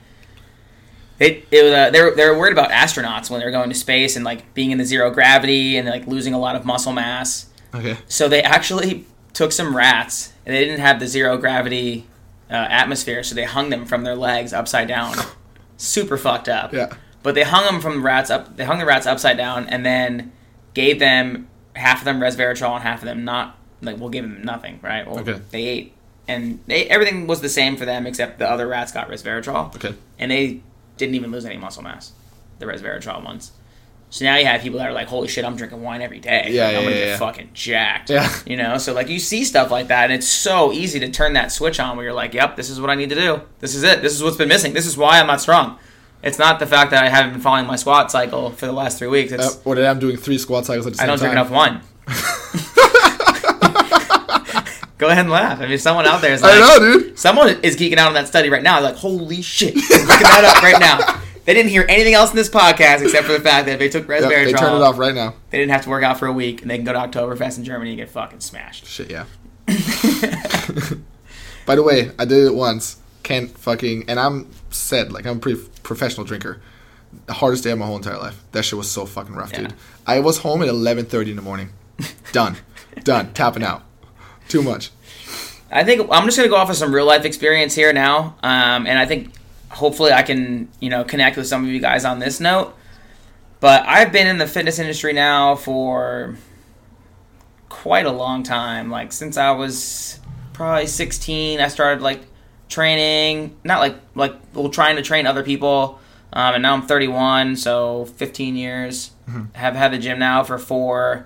B: it, it was, uh, they were they were worried about astronauts when they were going to space and like being in the zero gravity and like losing a lot of muscle mass.
A: Okay.
B: So they actually (laughs) took some rats and they didn't have the zero gravity uh, atmosphere, so they hung them from their legs upside down. (laughs) Super fucked up.
A: Yeah.
B: But they hung them from the rats up. They hung the rats upside down and then gave them half of them resveratrol and half of them not. Like we'll give them nothing, right? Well,
A: Okay.
B: They ate and they everything was the same for them except the other rats got resveratrol
A: Okay.
B: and they didn't even lose any muscle mass. The resveratrol ones. So now you have people that are like, "Holy shit, I'm drinking wine every day.
A: Yeah,
B: Like, I'm gonna
A: yeah,
B: get
A: yeah.
B: fucking jacked."
A: Yeah.
B: you know. So like, you see stuff like that, and it's so easy to turn that switch on where you're like, "Yep, this is what I need to do. This is it. This is what's been missing. This is why I'm not strong." It's not the fact that I haven't been following my squat cycle for the last three weeks. It's
A: Uh, or that I'm doing three squat cycles at the
B: I don't
A: time.
B: drink enough wine. (laughs) (laughs) Go ahead and laugh. I mean, someone out there is (laughs)
A: I
B: like,
A: know, dude.
B: Someone is geeking out on that study right now. They're like, holy shit. Looking that up right now. They didn't hear anything else in this podcast except for the fact that if they took
A: Yep, they turn it off right now.
B: they didn't have to work out for a week, and they can go to Oktoberfest in Germany and get fucking smashed.
A: Shit, yeah. (laughs) By the way, I did it once. Can't fucking, and I'm said like I'm a pretty professional drinker. The hardest day of my whole entire life. That shit was so fucking rough,
B: Yeah.
A: dude. I was home at 11:30 in the morning. Done, (laughs) done, tapping out. Too much.
B: I think I'm just gonna go off of some real life experience here now, um, and I think hopefully I can you know connect with some of you guys on this note. But I've been in the fitness industry now for quite a long time. Like since I was probably 16, I started like training, not like like well trying to train other people. Um, and now I'm 31, so 15 years. Have had the gym now for four.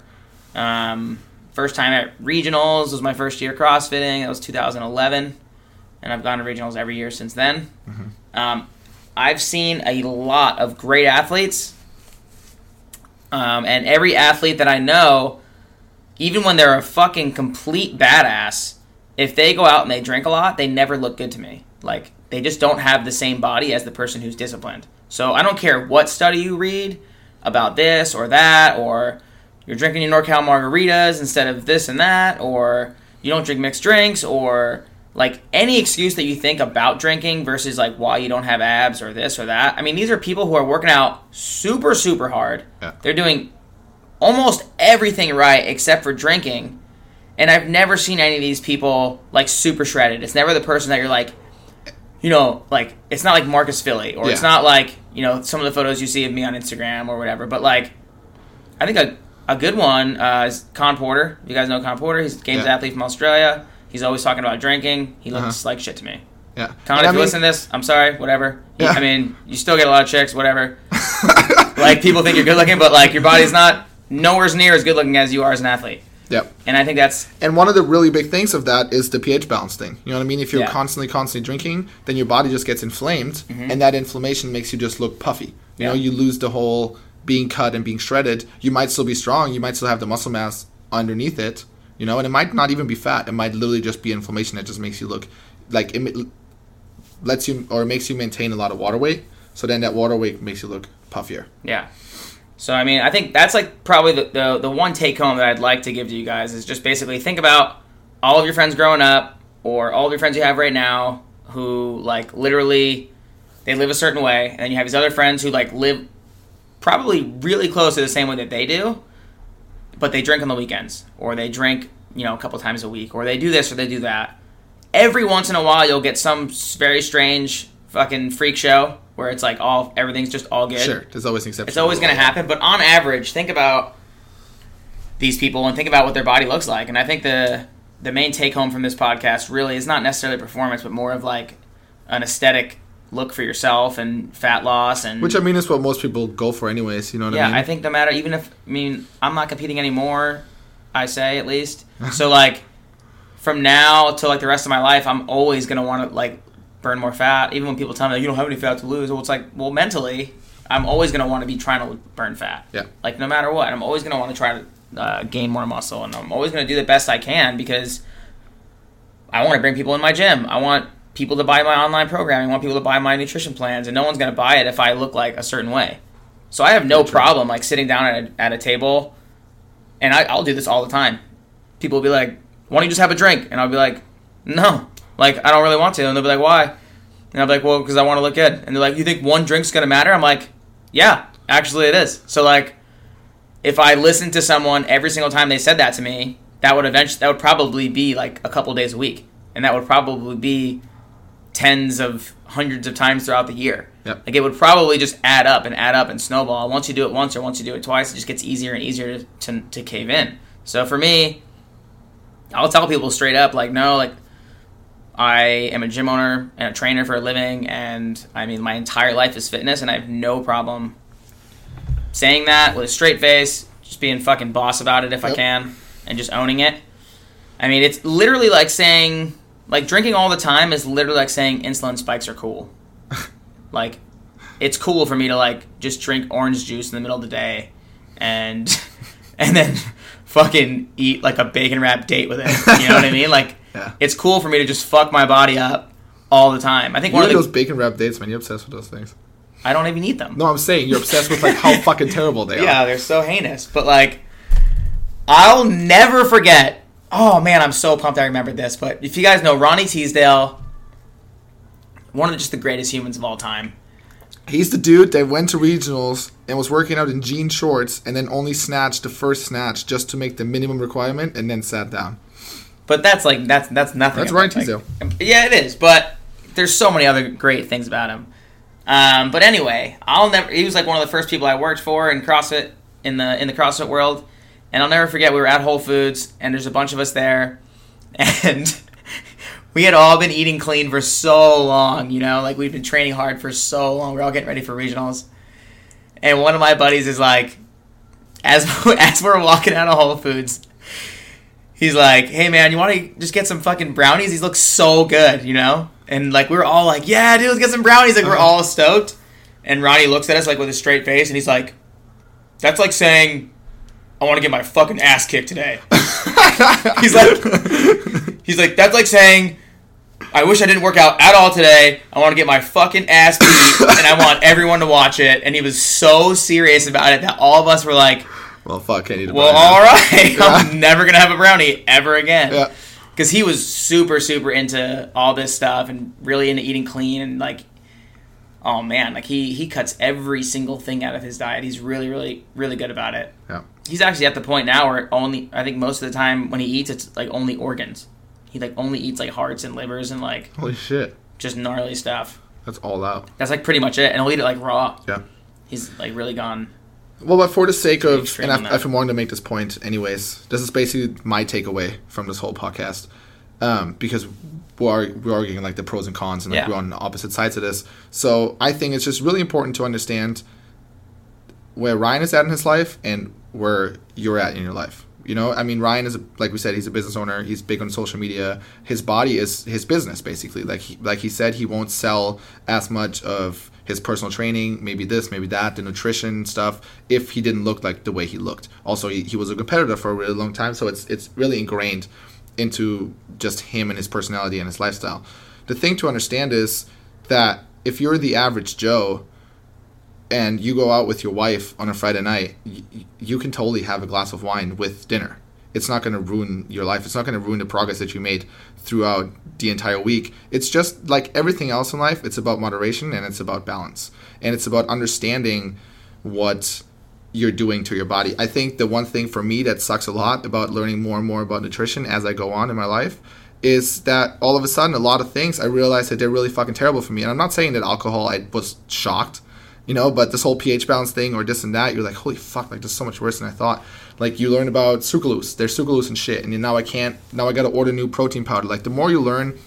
B: Um, first time at regionals was my first year CrossFitting. That was 2011. and I've gone to regionals every year since then. Mm-hmm. Um, I've seen a lot of great athletes, um, and every athlete that I know, even when they're a fucking complete badass, if they go out and they drink a lot, they never look good to me. Like they just don't have the same body as the person who's disciplined. So I don't care what study you read about this or that, or you're drinking your NorCal margaritas instead of this and that, or you don't drink mixed drinks, or like any excuse that you think about drinking versus like why you don't have abs or this or that. I mean, these are people who are working out super, super hard. Yeah. They're doing almost everything right except for drinking. And I've never seen any of these people like super shredded. It's never the person that you're like, you know, like it's not like Marcus Filly or yeah. it's not like you know some of the photos you see of me on Instagram or whatever. But like, I think a a good one uh, is Khan Porter. You guys know Khan Porter? He's a games yeah. athlete from Australia. He's always talking about drinking. He looks uh-huh. like shit to me.
A: Yeah.
B: Khan, if I you mean, listen to this, I'm sorry. Whatever. Yeah. I mean, you still get a lot of chicks. Whatever. (laughs) like people think you're good looking, but like your body's not nowhere near as good looking as you are as an athlete.
A: Yep.
B: And I think that's
A: and one of the really big things of that is the pH balance thing. You know what I mean? If you're yeah. constantly, constantly drinking, then your body just gets inflamed, mm-hmm. and that inflammation makes you just look puffy. You yeah. know, you lose the whole being cut and being shredded. You might still be strong. You might still have the muscle mass underneath it. You know, and it might not even be fat. It might literally just be inflammation that just makes you look like it lets you or makes you maintain a lot of water weight. So then that water weight makes you look puffier.
B: Yeah. So I mean, I think that's like probably the, the, the one take home that I'd like to give to you guys is just basically think about all of your friends growing up or all of your friends you have right now who like literally they live a certain way, and then you have these other friends who like live probably really close to the same way that they do, but they drink on the weekends or they drink you know a couple times a week or they do this or they do that. Every once in a while, you'll get some very strange fucking freak show where it's like all everything's just all good.
A: Sure, there's always an exception.
B: It's always going to happen, but on average, think about these people and think about what their body looks like. And I think the the main take home from this podcast really is not necessarily performance, but more of like an aesthetic look for yourself and fat loss and
A: which I mean is what most people go for anyways. You know what
B: yeah,
A: I mean?
B: Yeah, I think no matter even if I mean I'm not competing anymore. I say at least (laughs) so like from now till like the rest of my life, I'm always gonna want to like burn more fat. Even when people tell me like, you don't have any fat to lose, well, it's like, well, mentally, I'm always going to want to be trying to burn fat.
A: Yeah.
B: Like no matter what, I'm always going to want to try to uh, gain more muscle, and I'm always going to do the best I can because I want to bring people in my gym. I want people to buy my online programming. Want people to buy my nutrition plans, and no one's going to buy it if I look like a certain way. So I have no problem like sitting down at a, at a table, and I, I'll do this all the time. People will be like, "Why don't you just have a drink?" And I'll be like, "No, like, I don't really want to. And they'll be like, why? And I'm like, well, because I want to look good. And they're like, you think one drink's going to matter? I'm like, yeah, actually it is. So, like, if I listened to someone every single time they said that to me, that would eventually, that would probably be like a couple days a week. And that would probably be tens of hundreds of times throughout the year.
A: Yep.
B: Like, it would probably just add up and add up and snowball. Once you do it once or once you do it twice, it just gets easier and easier to, to, to cave in. So, for me, I'll tell people straight up, like, no, like, I am a gym owner and a trainer for a living, and I mean, my entire life is fitness, and I have no problem saying that with a straight face, just being fucking boss about it if yep. I can, and just owning it. I mean, it's literally like saying, like, drinking all the time is literally like saying insulin spikes are cool. (laughs) like, it's cool for me to, like, just drink orange juice in the middle of the day and, (laughs) and then fucking eat, like, a bacon wrap date with it. You know what I mean? (laughs) Like,
A: yeah.
B: It's cool for me to just fuck my body up all the time. I think
A: you
B: one of
A: the, those bacon wrap dates, man. You're obsessed with those things.
B: I don't even eat them.
A: No, I'm saying you're obsessed with like how fucking terrible they
B: are. Yeah, they're so heinous. But like, I'll never forget. Oh man, I'm so pumped I remembered this. But if you guys know Ronnie Teasdale, one of just the greatest humans of all time.
A: He's the dude that went to regionals and was working out in jean shorts and then only snatched the first snatch just to make the minimum requirement and then sat down.
B: But that's like that's that's nothing.
A: That's Ryan Teasdale.
B: Like, yeah, it is. But there's so many other great things about him. Um, but anyway, I'll never. He was like one of the first people I worked for in CrossFit in the in the CrossFit world, and I'll never forget. We were at Whole Foods, and there's a bunch of us there, and (laughs) we had all been eating clean for so long. You know, like we've been training hard for so long. We're all getting ready for regionals, and one of my buddies is like, as (laughs) as we're walking out of Whole Foods he's like, "Hey man, you want to just get some fucking brownies? These look so good, you know." And like we were all like, "Yeah, dude, let's get some brownies." Like we're uh-huh. all stoked. And Ronnie looks at us like with a straight face, and he's like, "That's like saying." I want to get my fucking ass kicked today. (laughs) he's like, he's like, that's like saying, I wish I didn't work out at all today. I want to get my fucking ass beat, and I want everyone to watch it. And he was so serious about it that all of us were like,
A: "Well, fuck, I need
B: Well, all right, (laughs) yeah. I'm never gonna have a brownie ever again." Yeah. Because he was super, super into all this stuff and really into eating clean and like, oh man, like he he cuts every single thing out of his diet. He's really, really, really good about it.
A: Yeah.
B: He's actually at the point now where only I think most of the time when he eats, it's like only organs. He like only eats like hearts and livers and like
A: holy shit,
B: just gnarly stuff.
A: That's all out.
B: That's like pretty much it, and he'll eat it like raw.
A: Yeah.
B: He's like really gone.
A: Well, but for the sake of, and I've, I've been wanting to make this point anyways. This is basically my takeaway from this whole podcast, um, because we're we're arguing like the pros and cons, and like yeah. we're on opposite sides of this. So I think it's just really important to understand where Ryan is at in his life and where you're at in your life. You know, I mean, Ryan is a, like we said, he's a business owner. He's big on social media. His body is his business, basically. Like he, like he said, he won't sell as much of his personal training, maybe this, maybe that, the nutrition stuff, if he didn't look like the way he looked. Also, he, he was a competitor for a really long time, so it's it's really ingrained into just him and his personality and his lifestyle. The thing to understand is that if you're the average Joe and you go out with your wife on a Friday night, you, you can totally have a glass of wine with dinner. It's not going to ruin your life. It's not going to ruin the progress that you made throughout the entire week. It's just like everything else in life, it's about moderation and it's about balance. And it's about understanding what you're doing to your body. I think the one thing for me that sucks a lot about learning more and more about nutrition as I go on in my life is that all of a sudden a lot of things I realized that they're really fucking terrible for me. And I'm not saying that alcohol I was shocked you know but this whole ph balance thing or this and that you're like holy fuck like this is so much worse than i thought. Like you learn about sucralose. There's sucralose and shit and now i can't now i gotta order new protein powder. Like the more you learn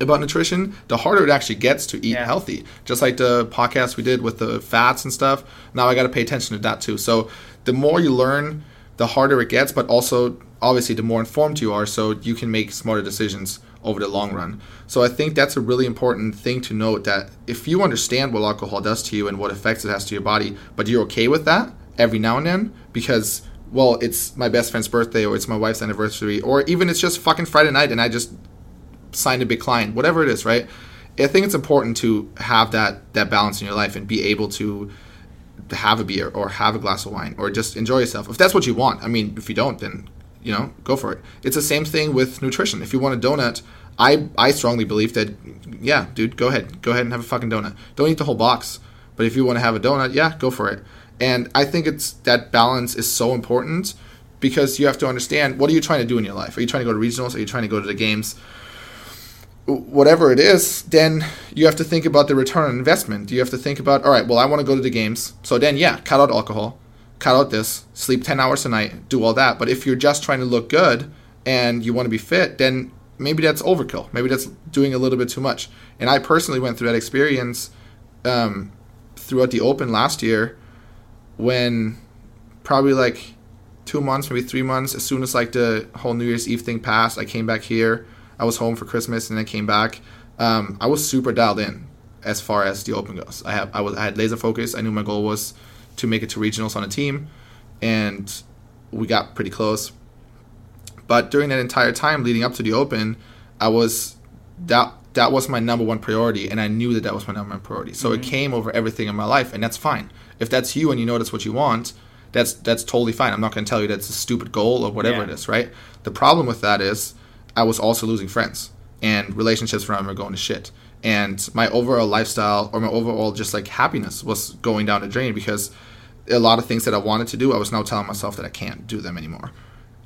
A: about nutrition the harder it actually gets to eat yeah. healthy. Just like the podcast we did with the fats and stuff now i gotta pay attention to that too. So the more you learn the harder it gets but also obviously the more informed you are so you can make smarter decisions over the long run. So I think that's a really important thing to note that if you understand what alcohol does to you and what effects it has to your body, but you're okay with that every now and then because well, it's my best friend's birthday or it's my wife's anniversary or even it's just fucking Friday night and I just signed a big client, whatever it is, right? I think it's important to have that that balance in your life and be able to have a beer or have a glass of wine or just enjoy yourself. If that's what you want. I mean, if you don't, then you know, go for it. It's the same thing with nutrition. If you want a donut, I I strongly believe that yeah, dude, go ahead. Go ahead and have a fucking donut. Don't eat the whole box. But if you want to have a donut, yeah, go for it. And I think it's that balance is so important because you have to understand what are you trying to do in your life? Are you trying to go to regionals? Are you trying to go to the games? Whatever it is, then you have to think about the return on investment. You have to think about, all right, well, I want to go to the games. So then, yeah, cut out alcohol, cut out this, sleep 10 hours a night, do all that. But if you're just trying to look good and you want to be fit, then maybe that's overkill. Maybe that's doing a little bit too much. And I personally went through that experience um, throughout the Open last year when probably like two months, maybe three months, as soon as like the whole New Year's Eve thing passed, I came back here. I was home for Christmas and then came back. Um, I was super dialed in as far as the Open goes. I have I was I had laser focus. I knew my goal was to make it to regionals on a team, and we got pretty close. But during that entire time leading up to the Open, I was that that was my number one priority, and I knew that that was my number one priority. So mm-hmm. it came over everything in my life, and that's fine. If that's you and you know that's what you want, that's that's totally fine. I'm not going to tell you that's a stupid goal or whatever yeah. it is, right? The problem with that is I was also losing friends, and relationships around me were going to shit and my overall lifestyle or my overall just like happiness was going down the drain because a lot of things that I wanted to do, I was now telling myself that I can't do them anymore,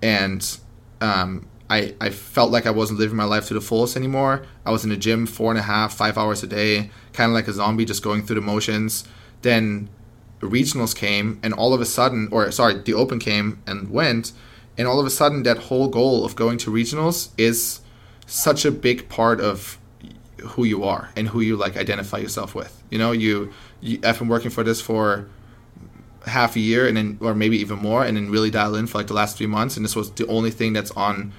A: and um, I I felt like I wasn't living my life to the fullest anymore. I was in the gym four and a half, five hours a day, kind of like a zombie, just going through the motions. Then regionals came, and all of a sudden, or sorry, the Open came and went, and all of a sudden, that whole goal of going to regionals is such a big part of who you are and who you like identify yourself with. You know, you, you I've been working for this for half a year and then or maybe even more and then really dial in for like the last three months and this was the only thing that's on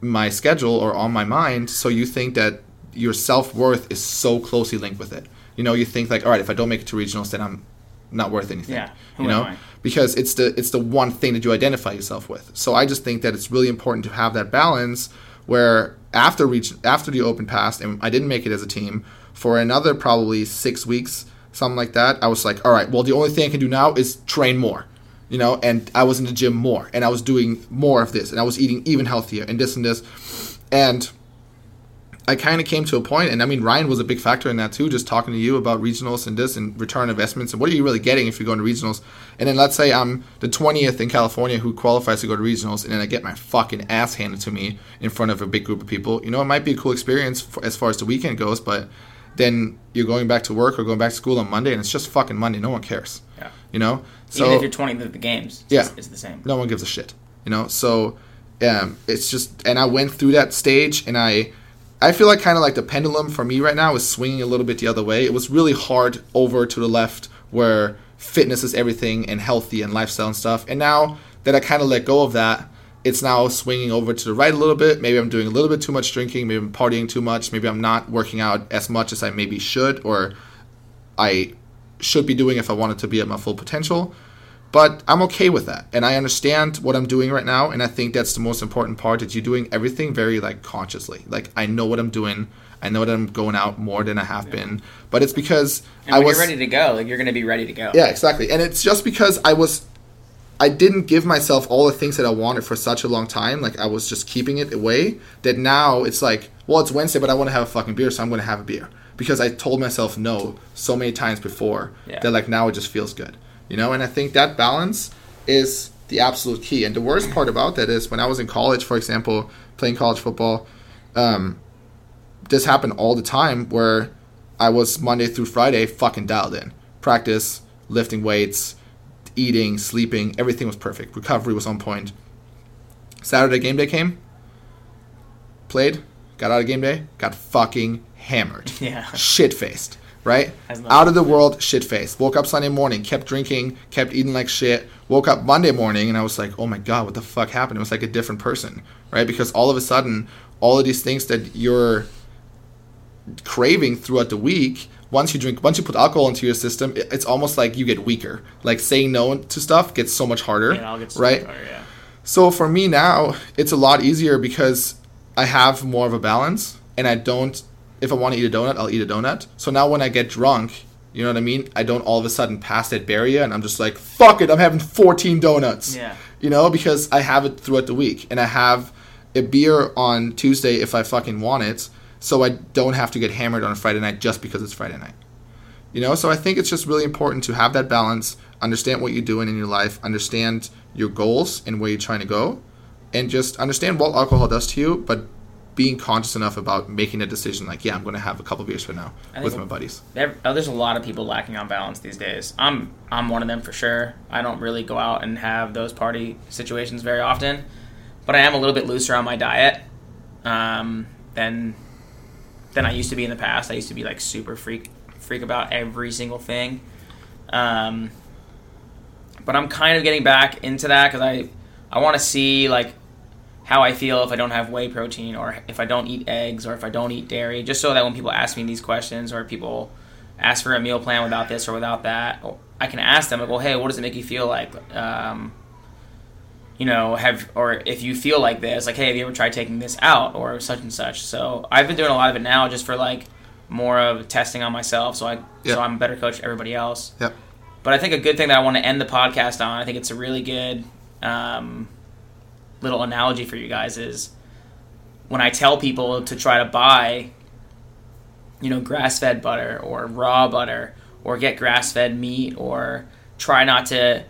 A: my schedule or on my mind so you think that your self-worth is so closely linked with it you know you think like all right if i don't make it to regionals then i'm not worth anything
B: Yeah. Who
A: you know
B: am I?
A: because it's the it's the one thing that you identify yourself with so i just think that it's really important to have that balance where after reach after the open passed and i didn't make it as a team for another probably six weeks something like that i was like all right well the only thing i can do now is train more you know and i was in the gym more and i was doing more of this and i was eating even healthier and this and this and I kind of came to a point, and I mean Ryan was a big factor in that too. Just talking to you about regionals and this and return investments and what are you really getting if you're going to regionals? And then let's say I'm the 20th in California who qualifies to go to regionals, and then I get my fucking ass handed to me in front of a big group of people. You know, it might be a cool experience for, as far as the weekend goes, but then you're going back to work or going back to school on Monday, and it's just fucking Monday. No one cares.
B: Yeah.
A: You know, so
B: Even if you're 20th at the games, it's,
A: Yeah.
B: just- it's the same.
A: no one gives a shit you know so um, it's just and i went through that stage and i i feel like kind of like the pendulum for me right now is swinging a little bit the other way. It was really hard over to the left where fitness is everything and healthy and lifestyle and stuff. And now that i kind of let go of that it's now swinging over to the right a little bit. Maybe i'm doing a little bit too much drinking maybe i'm partying too much maybe i'm not working out as much as i maybe should or i should be doing if i wanted to be at my full potential but I'm okay with that. And I understand what I'm doing right now. And I think that's the most important part that you're doing everything very like consciously. Like I know what I'm doing. I know that I'm going out more than I have been. But it's because
B: And
A: I was
B: you're ready to go, like you're going to be ready to go.
A: Yeah, exactly. And it's just because I was I didn't give myself all the things that I wanted for such a long time. Like I was just keeping it away. That now it's like, well, it's Wednesday, but I want to have a fucking beer, so I'm going to have a beer because I told myself no so many times before
B: Yeah.
A: that like now it just feels good, you know. And I think that balance is the absolute key. And the worst part about that is when I was in college, for example, playing college football, um, this happened all the time where I was Monday through Friday fucking dialed in. Practice, lifting weights, eating, sleeping, everything was perfect. Recovery was on point. Saturday game day came, played, got out of game day, got fucking hammered. (laughs)
B: Yeah.
A: Shit faced, right? Out of the world, shit faced. Woke up Sunday morning, kept drinking, kept eating like shit. Woke up Monday morning and I was like, oh my God, what the fuck happened? It was like a different person, right? Because all of a sudden, all of these things that you're craving throughout the week once you drink once you put alcohol into your system it- it's almost like you get weaker like saying no to stuff gets so much harder
B: It all gets so
A: right
B: much harder, yeah.
A: so for me now it's a lot easier because i have more of a balance and i don't if i want to eat a donut i'll eat a donut. So now when i get drunk you know what i mean? I don't all of a sudden pass that barrier and i'm just like fuck it i'm having 14 donuts.
B: Yeah.
A: you know because i have it throughout the week and i have a beer on tuesday if i fucking want it so i don't have to get hammered on a friday night just because it's friday night. You know so i think it's just really important to have that balance understand what you're doing in your life understand your goals and where you're trying to go and just understand what alcohol does to you but being conscious enough about making a decision like yeah i'm going to have a couple beers for now with my buddies
B: There, oh, there's a lot of people lacking on balance these days. I'm I'm one of them for sure. I don't really go out and have those party situations very often, but I am a little bit looser on my diet um, than than I used to be in the past. I used to be like super freak freak about every single thing, um, but I'm kind of getting back into that because I I want to see like how I feel if I don't have whey protein or if I don't eat eggs or if I don't eat dairy, just so that when people ask me these questions or people ask for a meal plan without this or without that, I can ask them like, well, hey, what does it make you feel like? Um, you know, have or if you feel like this, like, hey, have you ever tried taking this out or such and such? So I've been doing a lot of it now, just for like more of testing on myself, so I
A: Yeah.
B: so I'm a better coach to everybody else.
A: yep
B: But I think a good thing that I want to end the podcast on, I think it's a really good um, little analogy for you guys is when I tell people to try to buy, you know, grass fed butter or raw butter or get grass fed meat or try not to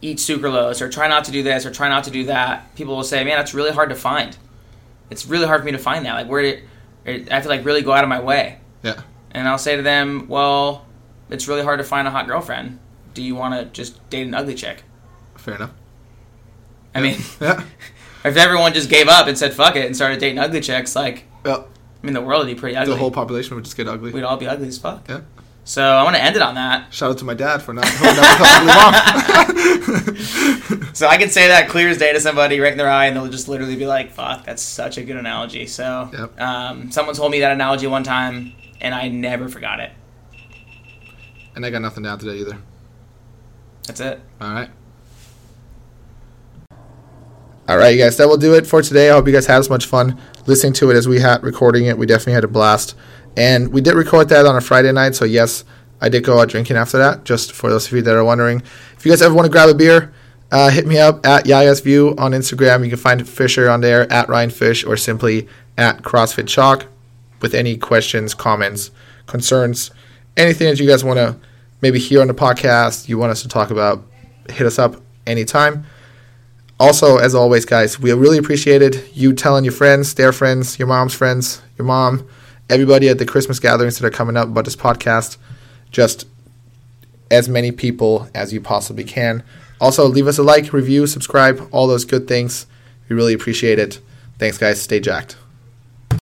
B: eat sucralose or try not to do this or try not to do that, people will say, man, that's really hard to find. It's really hard for me to find that. Like, where did I have to like really go out of my way?
A: yeah
B: And I'll say to them, well, it's really hard to find a hot girlfriend. Do you want to just date an ugly chick?
A: fair enough
B: I mean,
A: yeah (laughs)
B: if everyone just gave up and said fuck it and started dating ugly chicks, like,
A: well
B: I mean, the world would be pretty ugly.
A: the whole population would just get ugly
B: We'd all be ugly as fuck.
A: yeah
B: So I want to end it on that.
A: Shout out to my dad for not holding up
B: mom. (laughs) so I can say that clear as day to somebody right in their eye, and they'll just literally be like, "Fuck, that's such a good analogy." So yep. um, someone told me that analogy one time, and I never forgot it.
A: And I got nothing add today either.
B: That's it.
A: All right. All right, you guys, that will do it for today. I hope you guys had as much fun listening to it as we had recording it. We definitely had a blast. And we did record that on a Friday night, so yes, I did go out drinking after that, just for those of you that are wondering. If you guys ever want to grab a beer, uh, hit me up at Yaya's View on Instagram. You can find Fisher on there at Ryan Fish or simply at CrossFit Chalk with any questions, comments, concerns, anything that you guys want to maybe hear on the podcast, you want us to talk about, hit us up anytime. Also, as always, guys, we really appreciated you telling your friends, their friends, your mom's friends, your mom, everybody at the Christmas gatherings that are coming up about this podcast. Just as many people as you possibly can. Also, leave us a like, review, subscribe, all those good things. We really appreciate it. Thanks, guys. Stay jacked.